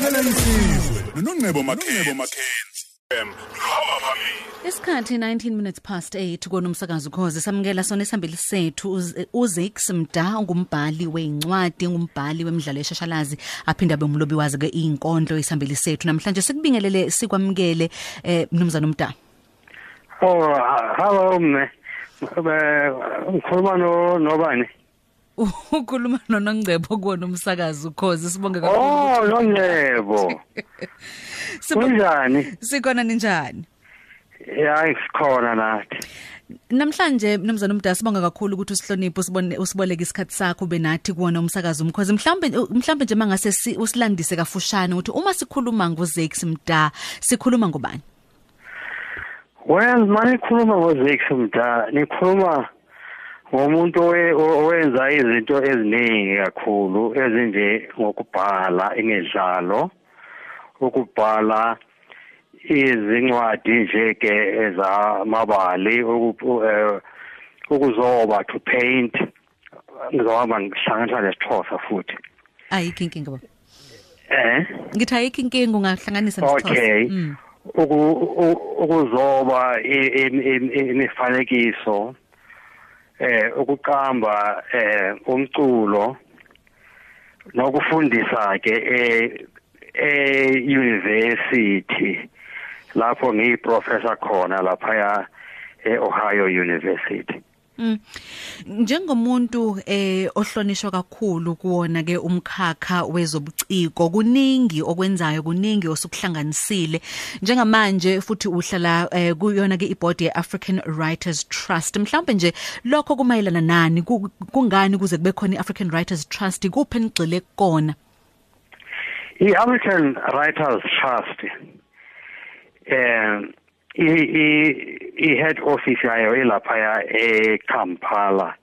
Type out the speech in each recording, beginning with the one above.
sihlakela isizwe nonongcebo Mackenzie Isikhathi 19 minutes past 8 kona umsakazo ukhoze samukela sona isihambeli sethu Uz- uZix Mda ungumbhali weincwadi ngumbhali wemidlalo eshashalazi aphinda abe umlobi wazi ke inkondlo isihambeli sethu namhlanje sikubingelele sikwamukele eh mnumzana Mda Oh, hello mme. Eh, Ngikhuluma no nobani? Ukhuluma nonongcebo kuona umsakazo ukhoze sibonge Oh, Nongcebo. Kunjani? Sikhona ninjani Hayi sikhona nathi. Namhlanje mnumzana Mda sibonga kakhulu ukuthi usihloniphe usibone usiboleke isikhathi sakho benathi kuona umsakazo umkhozi mhlawumbe mhlawumbe nje mangase si- usilandise kafushane ukuthi uma sikhuluma ngoZix Mda sikhuluma ngobani Well, manje khuluma ngoZix mda, nikhuluma owe- owenza izinto eziningi kakhulu ezinje ngokubhala imidlalo, ukubhala izincwadi nje ke ezamabali eh, ukuzoba to paint. Ngizohamba ngihlanganisa nesixhosa futhi. Ayikho inkinga baba. Eh ngithi ayikho inkinga ungahlanganisa nesixhosa. Okay. Mm. ukuzoba imifanekiso eh ukuqamba eh umculo nokufundisa ke e e university lapho ngiyiprofessor khona lapha eOhio University Mm. Njengomuntu eh ohlonishwa kakhulu kuona ke umkhakha wezobuciko kuningi okwenzayo kuningi osukuhlanganisile. Njengamanje futhi uhlala eh, kuyona ke iboard ye African Writers Trust. Mhlawumbe nje lokho kumayelana nani? Ku- kungani kuze kube khona iAfrican Writers Trust? Kuphe nigxile kona i-African Writers Trust um i i i head office yayo ilapha eKampala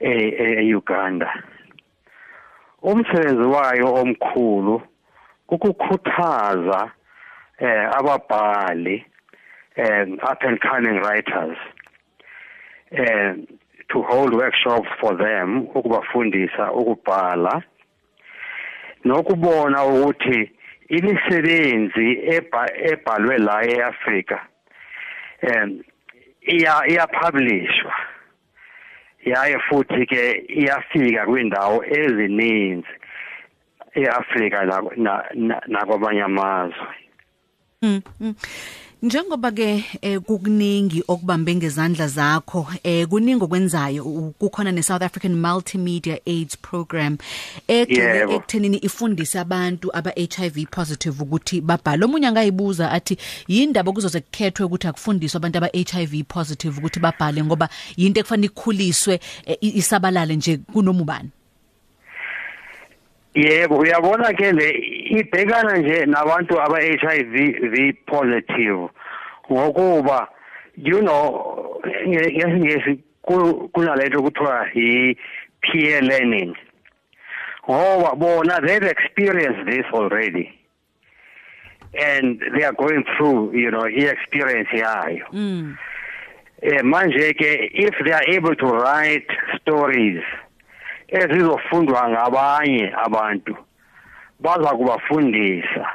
e- eUganda umsebenzi wayo omkhulu ukukhuthaza eh ababhali um up and coming writers um to hold workshops for them ukubafundisa ukubhala nokubona ukuthi imisebenzi ebha- ebhalwe la eAfrika em iya iyapublishwa yaye futhi ke iyafika kwindawo ezininzi eAfrika na- na- na- nakwamanye amazwe Mm. Mm. Njengoba ke eh, kukuningi okubambe ngezandla zakho eh kuningi okwenzayo u- kukhona ne South African Multimedia AIDS Program egcile Yebo. ekuthenini ifundise abantu aba HIV positive ukuthi babhale omunye angayibuza athi yindaba kuzoze kukhethwe ukuthi akufundiswe abantu aba HIV positive ukuthi babhale ngoba yinto ekufanele ikhuliswe eh, i- isabalale nje kunomubani Yebo uyabona ke le ibhekana nje nabantu aba HIV positive. Ngokuba you know ngesingesi ku- kunalento kuthiwa i peer learning. Ngoba bona they've experienced this already. And they are going through you know i experience yayo. Mm. Eh manje ke if they are able to write stories ezizofundwa ngabanye abantu baza kubafundisa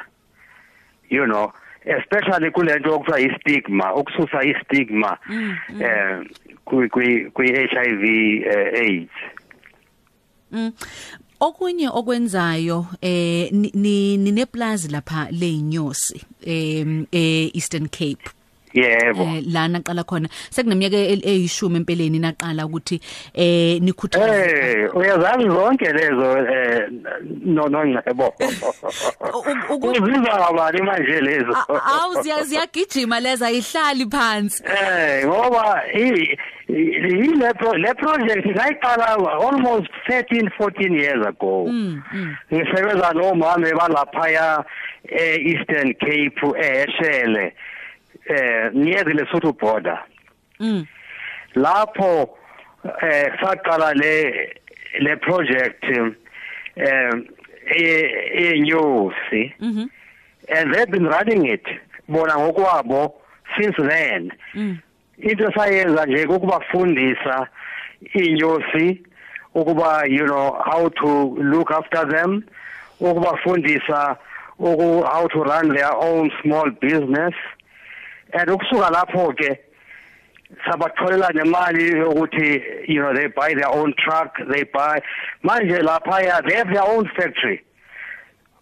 you know especially kulento okuthiwa i-stigma ukususa i-stigma Mm, mm. eh kwi kwi kwi HIV eh, AIDS Mm. Okunye okwenzayo eh ni- nineplazi lapha leinyosi eh Eastern Cape yebo. Eh lana qala khona. Sekuneminyaka e- eyishumi empeleni naqala ukuthi eh nikhuthaze Eh uyazazi zonke lezo eh no no ngebo U- uku- Uzizwa ngabani manje lezo. A- awu ziya- ziyagijima leza ayihlali phansi. Eh ngoba i i- le pro- le project ngayiqala almost 13 14 years ago. Mm, mm. Ngisebenza nomama balapha eEastern Cape eHshele eh near the Lesotho border. mm Lapho eh saqala le le project eh enyosi mhm and they've been running it bona ngokwabo since then. mm into sayenza nje ukubafundisa inyosi ukuba you know how to look after them ukubafundisa uku how to run their own small business and ukusuka lapho ke sabatholela nemali yokuthi you know they buy their own truck they buy. Manje lapha ya they have their own factory.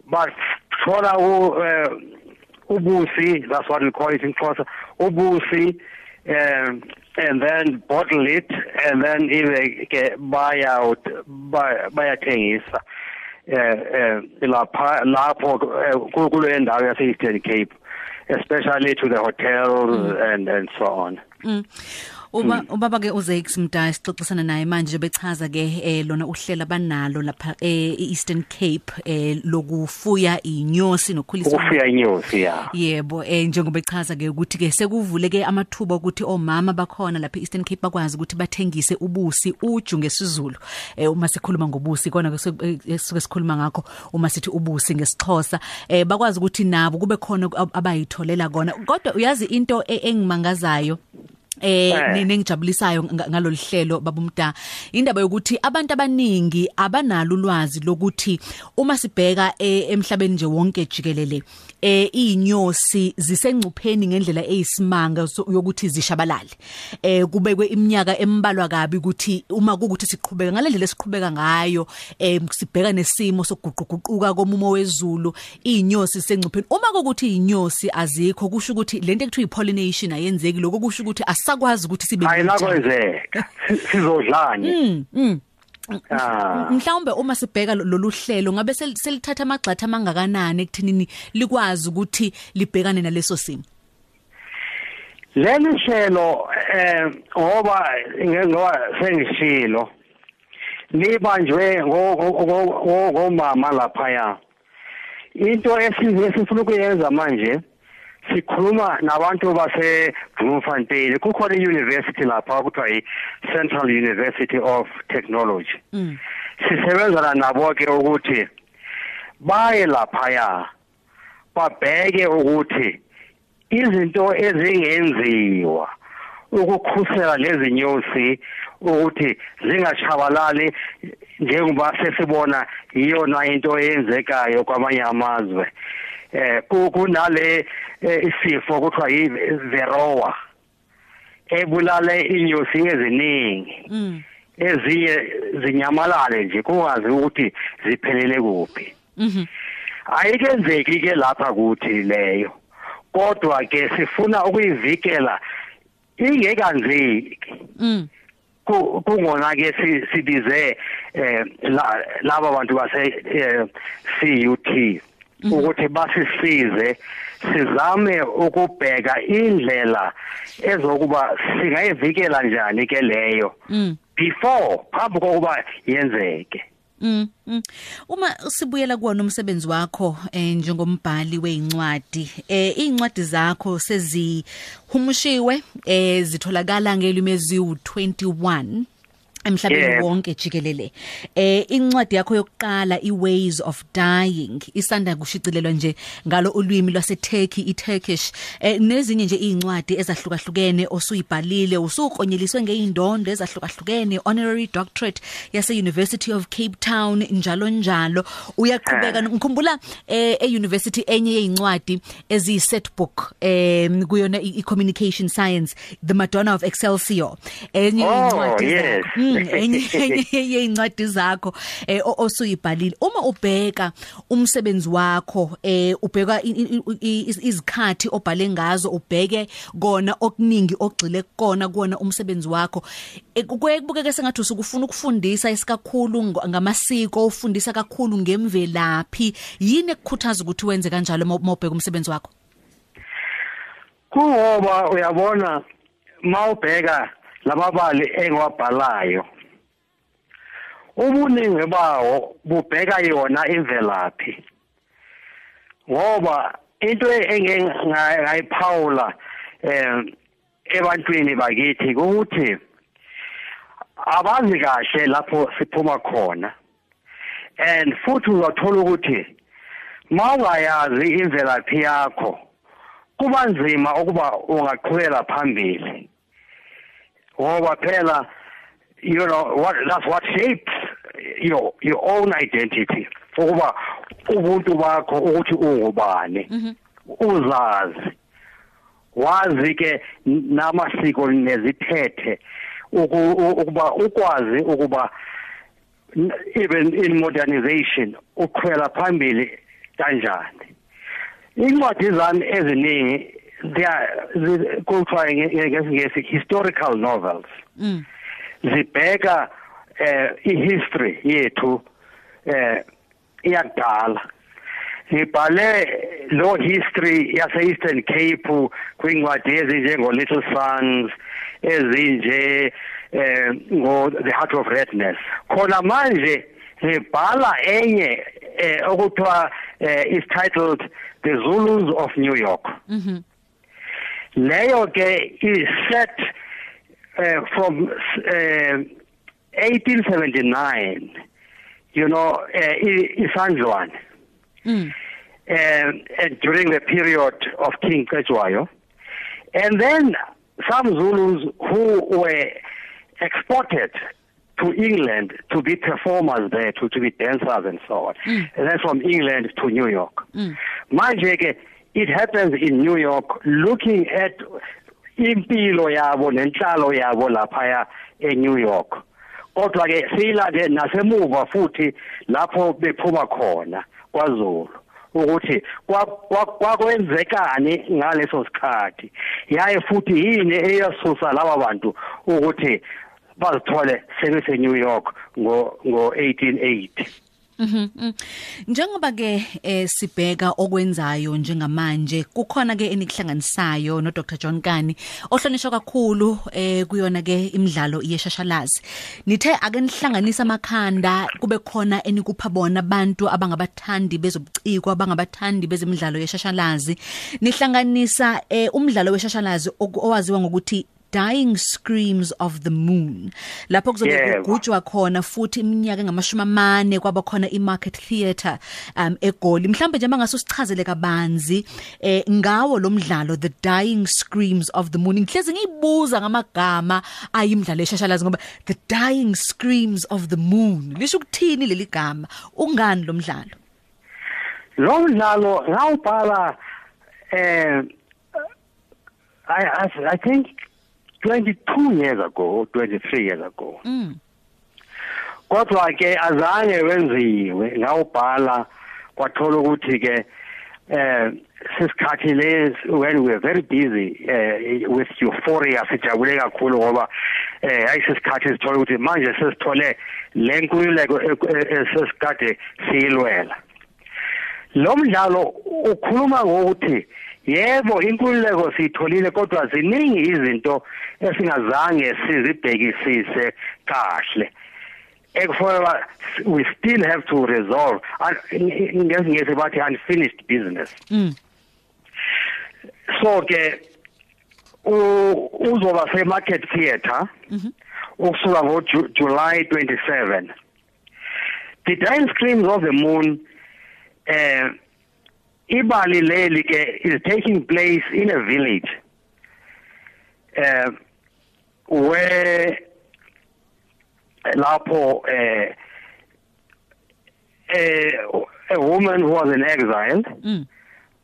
But thola uh, ubusi that's what we call it in Xhosa ubusi um and then bottle it and then ibe ke buy out bayathengisa. Eh eh lapha lapho kule ndawo yase Eastern Cape especially to the hotels mm. and and so on mm. Uba ubaba ke uZakes Mdaya sixoxisana naye manje bechaza ke eh lona uhlela banalo lapha eh Eastern Cape eh lokufuya inyosi nokhulisa ukufuya inyosi ya. Yebo eh njengoba echaza ke ukuthi ke sekuvuleke amathuba ukuthi omama bakhona lapha Eastern Cape bakwazi ukuthi bathengise ubusi uju ngesizulu. Eh uma sikhuluma ngobusi kona ke suke sikhuluma ngakho uma sithi ubusi ngesixhosa. Eh bakwazi ukuthi nabo kube khona abayitholela kona. Kodwa uyazi into e-, engimangazayo eh, eh. nengijabulisayo ngalolu hlelo babumda indaba yokuthi abantu abaningi abanalo ulwazi lokuthi uma sibheka eh, emhlabeni nje wonke jikelele eh inyosi zisengcupheni ngendlela eyisimanga yokuthi zishabalale. Eh kubekwe iminyaka embalwa kabi ukuthi uma kukuthi siqhubeka ngalendlela esiqhubeka ngayo eh sibheka nesimo sokuguquguquka komumo wezulu inyosi sengcupheni uma kukuthi inyosi azikho kusho ukuthi lento ekuthiwa pollination ayenzeki lokho kusho ukuthi asakwazi ukuthi sibe ayinakwenzeka sizodlani. Ah. mhlawumbe uma sibheka lolu hlelo ngabe selithatha amagxatha amangakanani ekuthinini likwazi ukuthi libhekane naleso simo? Leli hlelo eh ngoba ngoba sengishilo libanjwe ngomama lapha ya into esifuna ukuyenza manje sikhuluma nabantu base Bloemfontein kukhona iuniversity lapha kuthiwa i Central University of Technology mm. sisebenza nabo ke ukuthi baye lapha ya babheke ukuthi izinto ezingenziwa ukukhusela lezi nyosi ukuthi zingachabalali njengoba sesibona iyona into eyenzekayo kwamanye amazwe eh kunale eh, isifo kuthiwa yiveroa ebulale inyosi eziningi. Mm. ezinye zinyamalale nje kungazi ukuthi ziphelele kuphi. Mhm. Ayikenzeki ke lapha kuthi leyo kodwa ke sifuna ukuyivikela ingekanzeki. Mm. Kungona ke sibize eh laba bantu base eh, CUT. Ukuthi basisize sizame ukubheka indlela ezokuba singayivikela njani ke leyo mm. before phambi kokuba yenzeke Mm, mm. Uma sibuyela kuona umsebenzi wakho eh njengombhali weincwadi eh incwadi zakho sezihumushiwe eh zitholakala ngelimi eziwu21 emhlabeni wonke jikelele. Eh incwadi yakho yokuqala iways of dying isanda kushicilelwa nje ngalo ulwimi lwaseTurkey iTurkish. Eh nezinye nje incwadi ezahlukahlukene osuyibhalile usukonyeliswe ngeindondo ezahlukahlukene honorary doctorate yase University of Cape Town njalo njalo. Uyaqhubeka ngikhumbula eh euniversity enye yezincwadi eziyi set book eh kuyona i-communication science the Madonna of Excelsior. Enye yezincwadi oh, yes. mm, enye yezincwadi zakho eh osuyibhalile. Uma ubheka umsebenzi wakho eh ubheka izikhathi obhale ngazo ubheke kona okuningi ogxile kona kuona umsebenzi wakho. Eh, kubukeke sengathi usukufuna ukufundisa isikakhulu ngamasiko ufundisa kakhulu ngemvelaphi. Yini ekukhuthaza ukuthi wenze kanjalo uma ubheka umsebenzi wakho? Kungoba uyabona mawubheka lamabali engiwabhalayo ubuningi bawo bubheka yona imvelaphi. Ngoba into engayiphawula eh ebantwini bakithi ukuthi abazi kahle lapho siphuma khona. And futhi uzathola ukuthi mawungayazi imvelaphi yakho kuba nzima ukuba ungaqhubela phambili. Ngoba phela you know what that's what shapes your your own identity. Ukuba ubuntu bakho ukuthi ungubani? Uzazi. Wazi ke namasiko nezithethe ukuba ukwazi ukuba even in modernization ukhwela phambili kanjani. Incwadi zami eziningi they are kuthiwa ngesingesi historical novels. Mm. zibheka eh ihistory yethu eh iyakudala ngibhale lo history yase Eastern Cape kwincwadi ezinjengo Little Sons ezinje eh ngo The Heart of Redness. Khona manje ngibhala enye eh okuthiwa eh, is titled The Zulus of New York. Mhm leyo ke is set uh, from uh, 1879 you know uh, isanjwana mm. um, and during the period of King Kejwayo and then some Zulus who were exported to England to be performers there to, to be dancers and so on Mm. and then from England to New York Mm. manje ke it happens in New York looking at impilo yabo nenhlalo yabo lapha eNew York kodwa ke siyilande nasemuva futhi lapho bephuma khona kwaZulu ukuthi kwa- kwa- kwakwenzekani ngaleso sikhathi yaye futhi yini eyasusa laba bantu ukuthi bazithole sebese New York ngo ngo 1880 Mhm. mm. Njengoba ke eh, sibheka okwenzayo njengamanje kukhona ke enikuhlanganisayo no Dr John Kani ohlonishwa kakhulu eh kuyona ke imidlalo yeshashalazi. Nithe ake nihlanganisa amakhanda kube khona enikupha bona abantu abangabathandi bezobuciko abangabathandi bezemidlalo yeshashalazi. Nihlanganisa eh umdlalo weshashalazi oku- owaziwa ngokuthi Dying Screams of the Moon. Lapho kuzobe kugujwa khona futhi iminyaka engamashumi amane kwaba khona iMarket Theatre um eGoli. Mhlambe nje mangase usichazele kabanzi eh ngawo lo mdlalo The Dying Screams of the Moon. Ngihlezi ngiyibuza ngamagama ayimidlalo eshashalazi ngoba The Dying Screams of the Moon lisho ukuthini leli gama? Ungani lo mdlalo? Lo mdlalo ngawubhala eh I, I I think 22 years ago or 23 years ago. Mm. Kodwa ke azange wenziwe ngawubhala kwathola ukuthi ke eh sisikhathi lesi when we were very busy uh, with euphoria sijabule kakhulu ngoba eh ayisikhathi sithola ukuthi manje sesithole lenkululeko esesikade siyilwela. Lo mdlalo ukhuluma ngokuthi yebo inkululeko siyitholile kodwa ziningi izinto esingazange sizibhekisise kahle. Ekufanele we still have to resolve. Ngezingezi bathi unfinished business. Mm. So ke uzoba se market theatre ukusuka ngo Ju- July 27 the dying screams of the moon eh ibali leli ke is taking place in a village uh, where lapho eh eh, a woman who was in exile mm.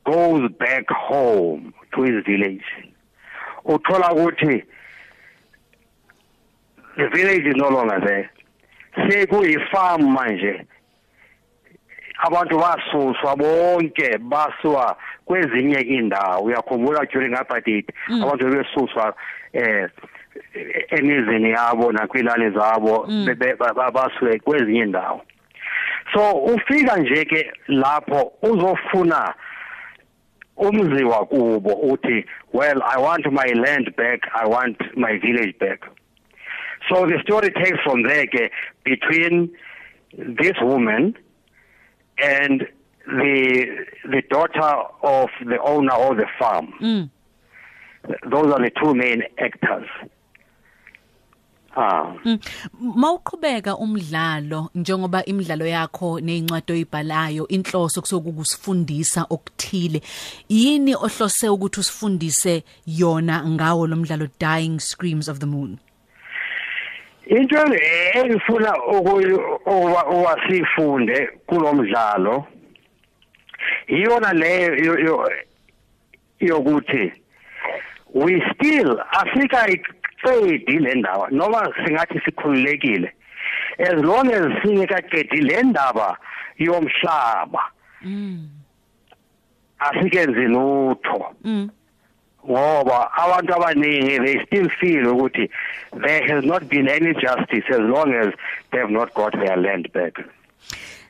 goes back home to his village. Uthola ukuthi the village is no longer there. Sekuyifarm manje abantu basuswa bonke basuka kwezinye indawo uyakhumbula during apartheid Mm. abantu bebesuswa eh emizini yabo nakwilali zabo Mm. be- be- ba- basuke kwezinye indawo so ufika nje ke lapho uzofuna umzi wakubo uthi well i want my land back i want my village back so the story takes from there ke between this woman and the the daughter of the owner of the farm. Mm. Those are the two main actors. Ah. Mm. Mawuqhubeka umdlalo njengoba imidlalo yakho nezincwadi oyibhalayo inhloso kusokukusifundisa okuthile yini ohlose ukuthi usifundise yona ngawo lo mdlalo Dying Screams of the Moon? Into engifuna ukuba sifunde kulomdlalo iyona leyo yokuthi we still Africa iqedi le ndaba noma singathi sikhululekile as long as singekaqedi le ndaba yomhlaba mm. asikenzi lutho. Mm. Ngoba abantu abaningi they still feel ukuthi there has not been any justice as long as they have not got their land back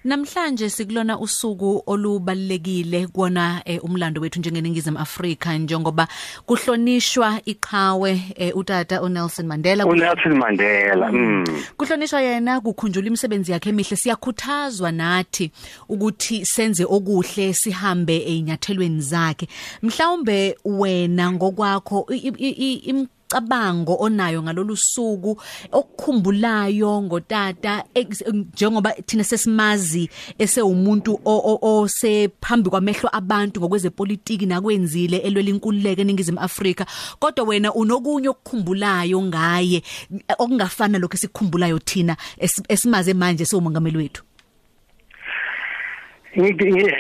Namhlanje sikulona usuku olubalekile kuona eh, umlando wethu njengeningizimu Afrika njengoba kuhlonishwa iqhawe eh, utata uNelson Mandela. uNelson Mandela mm. kuhlonishwa yena kukhunjula imisebenzi yakhe emihle. Siyakhuthazwa nathi ukuthi senze okuhle sihambe einyathelweni zakhe. Mhlawumbe wena ngokwakho imicabango onayo ngalolu suku okukhumbulayo ngotata njengoba thina sesimazi esewumuntu osephambi kwamehlo abantu ngokwezepolitiki nakwenzile elwela inkululeko eningizimu Afrika. Kodwa wena unokunye okukhumbulayo ngaye okungafana lokho esikhumbulayo thina esimaze manje siwumongameli wethu?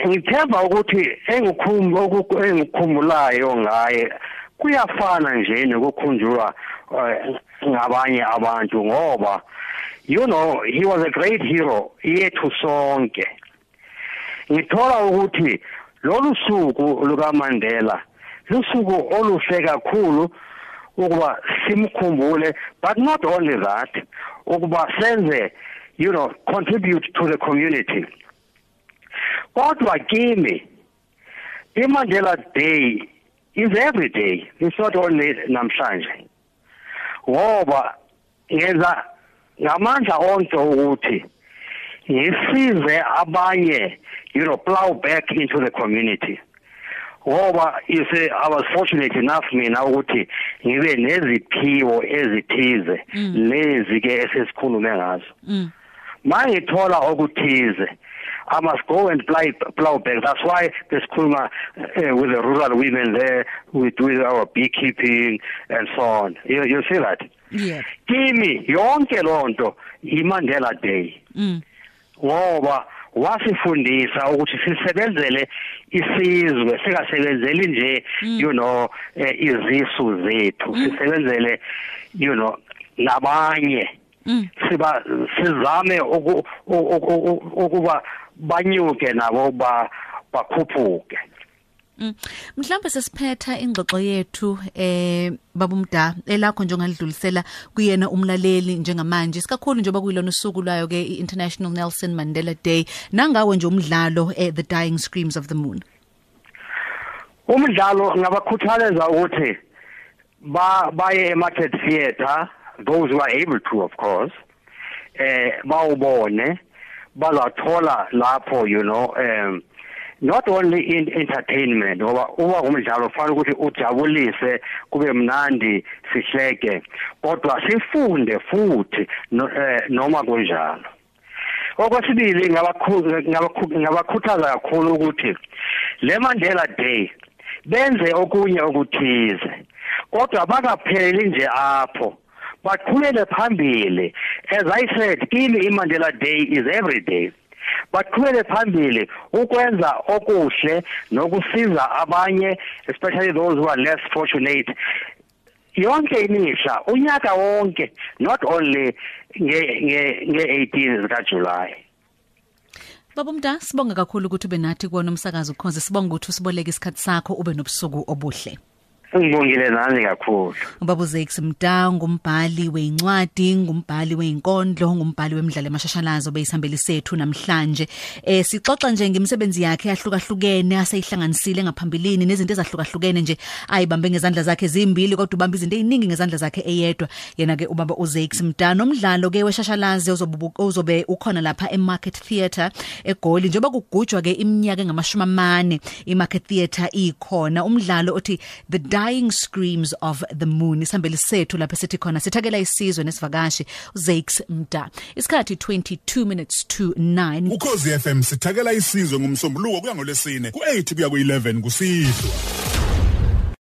Ngithemba ukuthi engikhumbulayo ngaye kuyafana nje nokukhunjulwa uh, ngabanye abantu ngoba you know he was a great hero yethu sonke. Ngithola ukuthi lolu suku luka Mandela lusuku oluhle kakhulu ukuba simkhumbule but not only that ukuba senze you know contribute to the community. Kodwa kimi iMandela Day is every day it's not only namhlanje ngoba ngenza ngamandla onke ukuthi ngisize abanye you know plow back into the community ngoba you say I was fortunate enough mina ukuthi ngibe neziphiwo ezithize mm. lezi ke esesikhulume ngazo mm. mangithola okuthize I must go and plow, plow back. That's why there's Kulma uh, with the rural women there, with, with our beekeeping and so on. You, you see that? Yeah. Kimi yonke lonto iMandela Day. Mm. Ngoba wasifundisa ukuthi sisebenzele isizwe singasebenzeli nje mm. you know eh, izisu zethu mm. sisebenzele you know nabanye mm. siba sizame ukuba banyuke nabo ba bakhuphuke. Mm. Mhlawumbe sesiphetha ingxoxo yethu eh babumda elakho njengalidlulisela kuyena umlaleli njengamanje. Sikakhulu njengoba kuyilona usuku lwayo ke iInternational Nelson Mandela Day nangawe nje umdlalo eh, The Dying Screams of the Moon. Umdlalo ngabakhuthalela ukuthi ba baye eMarket Theatre those who are able to of course eh bawubone. Bazathola lapho you know um not only in entertainment ngoba uma umdlalo ufana ukuthi ujabulise kube mnandi sihleke kodwa sifunde futhi eh, noma kunjalo. Okwesibili ngabakhuthaza kakhulu ukuthi le Mandela Day benze okunye okuthize kodwa bakapheleli nje apho baqhubele phambili as i said kimi iMandela Day is every day. Baqhubele phambili ukwenza okuhle nokusiza abanye especially those who are less fortunate. Yonke imihla unyaka wonke not only nge nge 18 zika July Babumda sibonga kakhulu ukuthi ube nathi kuona umsakazo ukhoze sibonga ukuthi usiboleke isikhatsi sakho ube nobusuku obuhle. Ngibongile nani kakhulu. Ubaba Zex Mdango umbhali weincwadi, ngumbhali weinkondlo, ngumbhali wemidlalo emashashalazo beyisambeli sethu namhlanje. Eh sixoxa nje ngemisebenzi yakhe yahlukahlukene aseyihlanganisile ngaphambilini nezinto ezahlukahlukene nje ayibambe ngezandla zakhe zimbili kodwa ubamba izinto eziningi ngezandla zakhe eyedwa. Yena ke ubaba uZex Mdano umdlalo ke weshashalazi ozobe ozobe ukhona lapha eMarket Theatre eGoli njengoba kugujwa ke iminyaka engamashumi amane iMarket Theatre ikhona umdlalo othi the dying screams of the moon. Isihambeli sethu lapha sithi khona sithakela isizwe nesivakashi Zakes Mda. Isikhathi 22 minutes to 9 ukhozi FM sithakela isizwe ngomsombuluko kuya ngolesine ku8 kuya ku11 kusihlwa